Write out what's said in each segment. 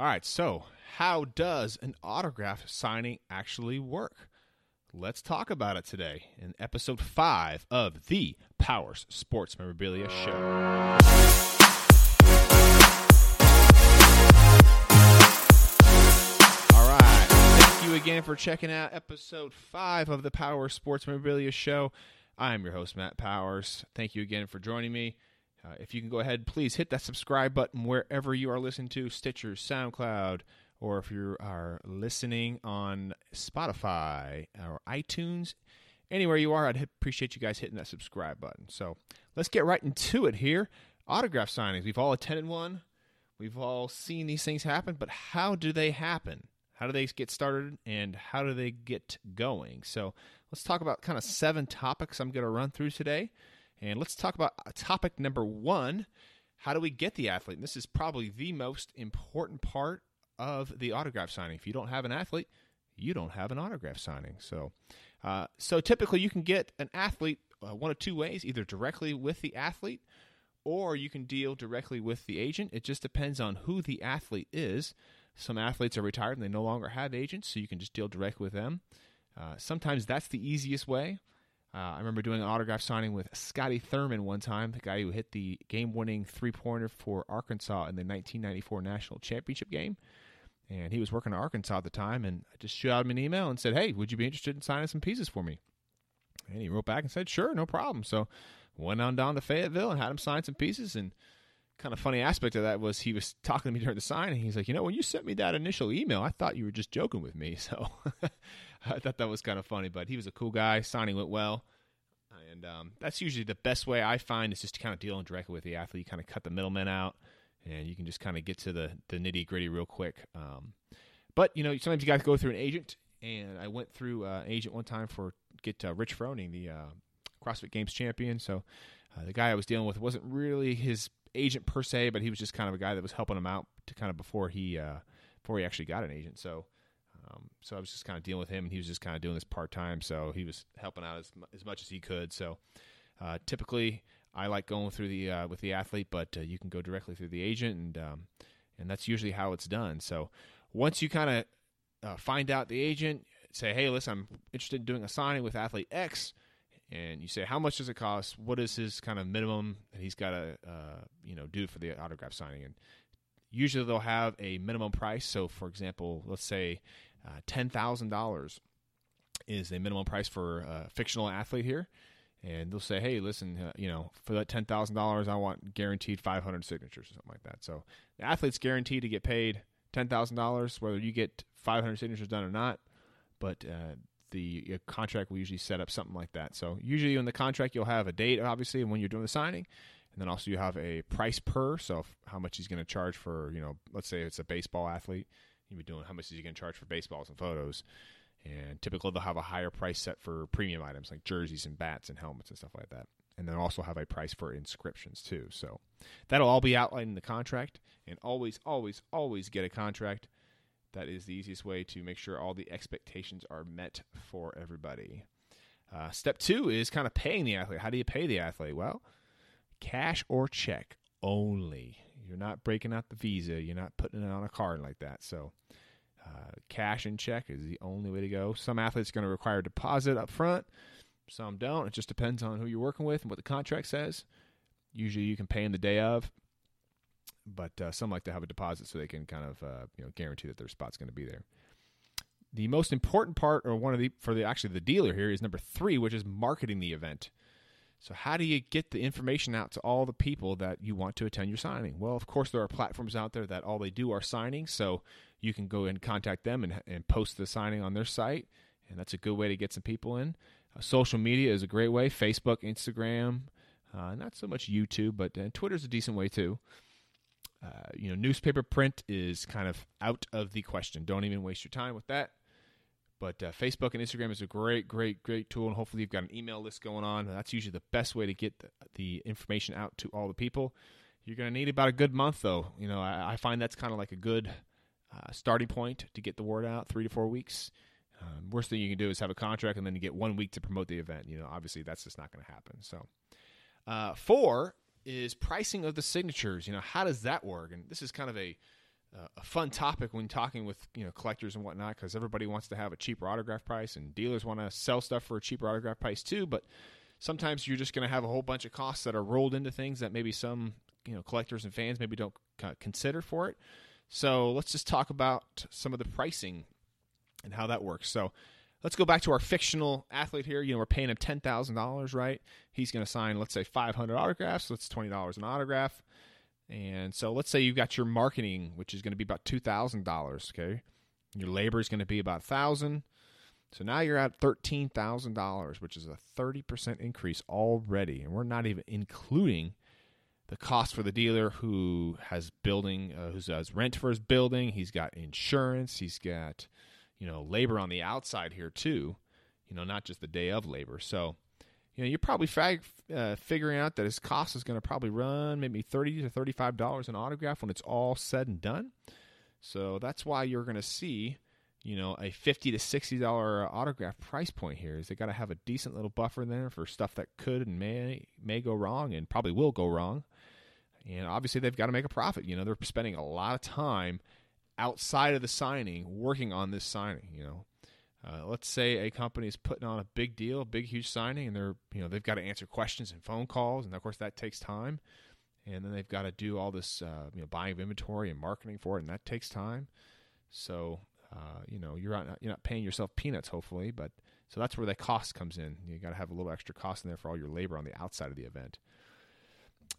All right, so how does an autograph signing actually work? Let's talk about it today in episode five of the Powers Sports Memorabilia Show. All right, thank you again for checking out episode five of the Powers Sports Memorabilia Show. I'm your host, Matt Powers. Thank you again for joining me. Uh, if you can go ahead, please hit that subscribe button wherever you are listening to Stitcher, SoundCloud, or if you are listening on Spotify or iTunes, anywhere you are, I'd appreciate you guys hitting that subscribe button. So let's get right into it here. Autograph signings. We've all attended one. We've all seen these things happen, but how do they happen? How do they get started and how do they get going? So let's talk about kind of seven topics I'm going to run through today. And let's talk about topic number one how do we get the athlete? And this is probably the most important part of the autograph signing. If you don't have an athlete, you don't have an autograph signing. So, uh, so typically you can get an athlete uh, one of two ways: either directly with the athlete, or you can deal directly with the agent. It just depends on who the athlete is. Some athletes are retired and they no longer have agents, so you can just deal directly with them. Uh, sometimes that's the easiest way. Uh, I remember doing an autograph signing with Scotty Thurman one time, the guy who hit the game winning three pointer for Arkansas in the 1994 national championship game. And he was working at Arkansas at the time, and I just shot him an email and said, Hey, would you be interested in signing some pieces for me? And he wrote back and said, Sure, no problem. So went on down to Fayetteville and had him sign some pieces. And kind of funny aspect of that was he was talking to me during the signing. He's like, You know, when you sent me that initial email, I thought you were just joking with me. So I thought that was kind of funny, but he was a cool guy. Signing went well. And um, that's usually the best way I find is just to kind of dealing directly with the athlete. Kind of cut the middlemen out, and you can just kind of get to the, the nitty gritty real quick. Um, but you know, sometimes you got to go through an agent, and I went through uh, an agent one time for get uh, Rich Froning, the uh, CrossFit Games champion. So uh, the guy I was dealing with wasn't really his agent per se, but he was just kind of a guy that was helping him out to kind of before he uh, before he actually got an agent. So. Um, so I was just kind of dealing with him, and he was just kind of doing this part time. So he was helping out as as much as he could. So uh, typically, I like going through the uh, with the athlete, but uh, you can go directly through the agent, and um, and that's usually how it's done. So once you kind of uh, find out the agent, say, hey, listen, I'm interested in doing a signing with athlete X, and you say, how much does it cost? What is his kind of minimum that he's got to uh, you know do for the autograph signing? And usually they'll have a minimum price. So for example, let's say uh, ten thousand dollars is the minimum price for a fictional athlete here, and they'll say, "Hey, listen, uh, you know, for that ten thousand dollars, I want guaranteed five hundred signatures or something like that." So the athlete's guaranteed to get paid ten thousand dollars, whether you get five hundred signatures done or not. But uh, the uh, contract will usually set up something like that. So usually in the contract, you'll have a date, obviously, and when you're doing the signing. And then also you have a price per, so how much he's going to charge for, you know, let's say it's a baseball athlete you be doing how much is he going to charge for baseballs and photos and typically they'll have a higher price set for premium items like jerseys and bats and helmets and stuff like that and then also have a price for inscriptions too so that'll all be outlined in the contract and always always always get a contract that is the easiest way to make sure all the expectations are met for everybody uh, step two is kind of paying the athlete how do you pay the athlete well cash or check only you're not breaking out the visa. You're not putting it on a card like that. So, uh, cash and check is the only way to go. Some athletes are going to require a deposit up front. Some don't. It just depends on who you're working with and what the contract says. Usually, you can pay in the day of, but uh, some like to have a deposit so they can kind of uh, you know guarantee that their spot's going to be there. The most important part, or one of the for the actually the dealer here, is number three, which is marketing the event. So, how do you get the information out to all the people that you want to attend your signing? Well, of course, there are platforms out there that all they do are signing. So, you can go and contact them and, and post the signing on their site. And that's a good way to get some people in. Uh, social media is a great way Facebook, Instagram, uh, not so much YouTube, but uh, Twitter's a decent way too. Uh, you know, newspaper print is kind of out of the question. Don't even waste your time with that. But uh, Facebook and Instagram is a great, great, great tool, and hopefully you've got an email list going on. That's usually the best way to get the, the information out to all the people. You're going to need about a good month, though. You know, I, I find that's kind of like a good uh, starting point to get the word out. Three to four weeks. Um, worst thing you can do is have a contract and then you get one week to promote the event. You know, obviously that's just not going to happen. So, uh, four is pricing of the signatures. You know, how does that work? And this is kind of a uh, a fun topic when talking with you know collectors and whatnot because everybody wants to have a cheaper autograph price and dealers want to sell stuff for a cheaper autograph price too. But sometimes you're just going to have a whole bunch of costs that are rolled into things that maybe some you know collectors and fans maybe don't consider for it. So let's just talk about some of the pricing and how that works. So let's go back to our fictional athlete here. You know, we're paying him ten thousand dollars, right? He's going to sign, let's say, five hundred autographs. So that's twenty dollars an autograph. And so let's say you've got your marketing, which is going to be about two thousand dollars. Okay, your labor is going to be about thousand. So now you're at thirteen thousand dollars, which is a thirty percent increase already, and we're not even including the cost for the dealer who has building, uh, who has rent for his building. He's got insurance. He's got you know labor on the outside here too. You know, not just the day of labor. So you know, you're probably fag, uh, figuring out that his cost is going to probably run maybe thirty to thirty-five dollars an autograph when it's all said and done. So that's why you're going to see, you know, a fifty to sixty dollar autograph price point here. Is they got to have a decent little buffer there for stuff that could and may may go wrong and probably will go wrong. And obviously, they've got to make a profit. You know, they're spending a lot of time outside of the signing working on this signing. You know, uh, let's say a company is putting on a big deal, big huge signing, and they're you know they've got to answer questions and phone calls, and of course that takes time. And then they've got to do all this uh, you know buying of inventory and marketing for it, and that takes time. So uh, you know you're not you're not paying yourself peanuts, hopefully, but so that's where that cost comes in. You got to have a little extra cost in there for all your labor on the outside of the event.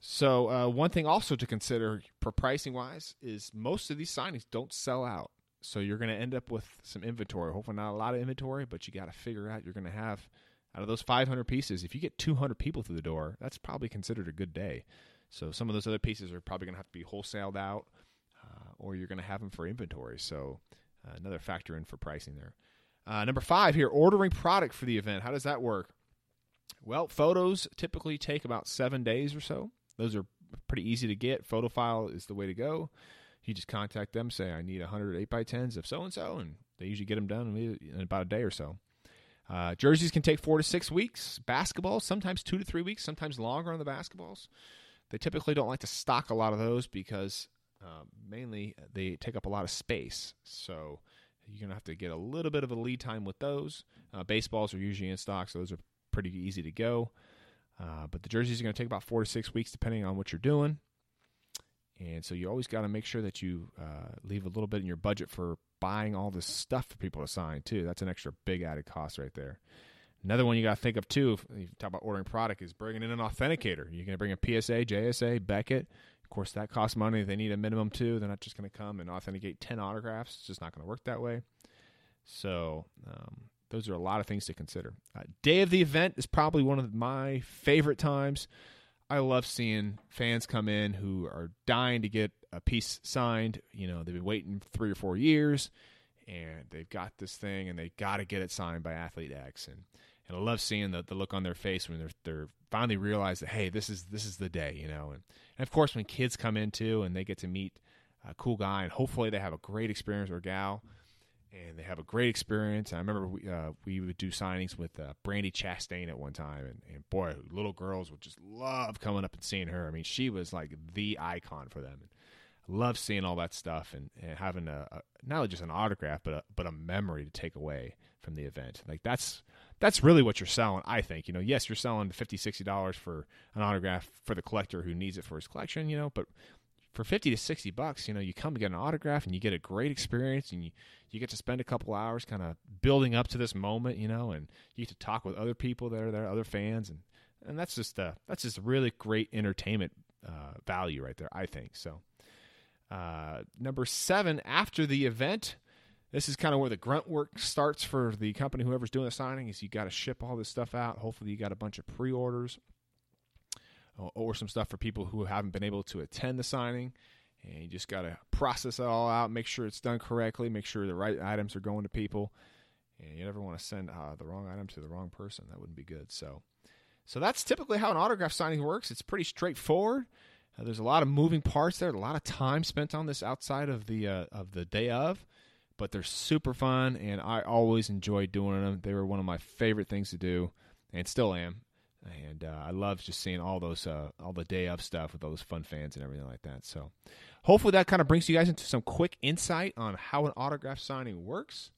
So uh, one thing also to consider for pricing wise is most of these signings don't sell out. So you're going to end up with some inventory. Hopefully, not a lot of inventory, but you got to figure out you're going to have out of those 500 pieces. If you get 200 people through the door, that's probably considered a good day. So some of those other pieces are probably going to have to be wholesaled out, uh, or you're going to have them for inventory. So uh, another factor in for pricing there. Uh, number five here, ordering product for the event. How does that work? Well, photos typically take about seven days or so. Those are pretty easy to get. Photofile is the way to go you just contact them, say, I need 100 8 by 10s of so and so, and they usually get them done in about a day or so. Uh, jerseys can take four to six weeks. Basketballs, sometimes two to three weeks, sometimes longer on the basketballs. They typically don't like to stock a lot of those because uh, mainly they take up a lot of space. So you're going to have to get a little bit of a lead time with those. Uh, baseballs are usually in stock, so those are pretty easy to go. Uh, but the jerseys are going to take about four to six weeks, depending on what you're doing. And so you always got to make sure that you uh, leave a little bit in your budget for buying all this stuff for people to sign too. That's an extra big added cost right there. Another one you got to think of too, if you talk about ordering product, is bringing in an authenticator. You're going to bring a PSA, JSA, Beckett. Of course, that costs money. They need a minimum too. They're not just going to come and authenticate 10 autographs. It's just not going to work that way. So, um, those are a lot of things to consider. Uh, day of the event is probably one of my favorite times. I love seeing fans come in who are dying to get a piece signed. You know, they've been waiting three or four years, and they've got this thing, and they got to get it signed by Athlete X. And and I love seeing the, the look on their face when they're they're finally realize that hey, this is this is the day. You know, and, and of course when kids come in too, and they get to meet a cool guy, and hopefully they have a great experience or gal and they have a great experience. I remember we uh, we would do signings with uh, Brandi Chastain at one time, and, and boy, little girls would just love coming up and seeing her. I mean, she was like the icon for them. And love seeing all that stuff and, and having a, a not just an autograph, but a, but a memory to take away from the event. Like that's that's really what you're selling. I think you know, yes, you're selling 50 60 dollars for an autograph for the collector who needs it for his collection. You know, but for 50 to 60 bucks, you know, you come to get an autograph and you get a great experience and you, you get to spend a couple hours kind of building up to this moment, you know, and you get to talk with other people that are there, other fans. And, and that's just, uh, that's just really great entertainment uh, value right there, I think. So, uh, number seven, after the event, this is kind of where the grunt work starts for the company, whoever's doing the signing, is you got to ship all this stuff out. Hopefully, you got a bunch of pre orders or some stuff for people who haven't been able to attend the signing. And you just got to process it all out, make sure it's done correctly, make sure the right items are going to people. And you never want to send uh, the wrong item to the wrong person. That wouldn't be good. So, so that's typically how an autograph signing works. It's pretty straightforward. Uh, there's a lot of moving parts there, a lot of time spent on this outside of the uh, of the day of, but they're super fun, and I always enjoy doing them. They were one of my favorite things to do, and still am and uh, I love just seeing all those uh, all the day of stuff with all those fun fans and everything like that. So, hopefully that kind of brings you guys into some quick insight on how an autograph signing works.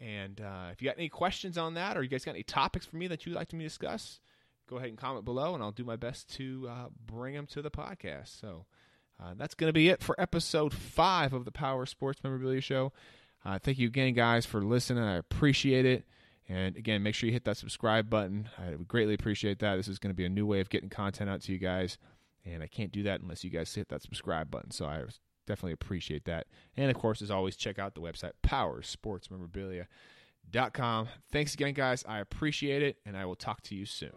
And uh, if you got any questions on that, or you guys got any topics for me that you'd like to me discuss, go ahead and comment below, and I'll do my best to uh, bring them to the podcast. So uh, that's going to be it for episode five of the Powers Sports Memorabilia Show. Uh, thank you again, guys, for listening. I appreciate it. And again, make sure you hit that subscribe button. I would greatly appreciate that. This is going to be a new way of getting content out to you guys. And I can't do that unless you guys hit that subscribe button. So I definitely appreciate that. And of course, as always, check out the website powerssportsmemorabilia.com. Thanks again, guys. I appreciate it, and I will talk to you soon.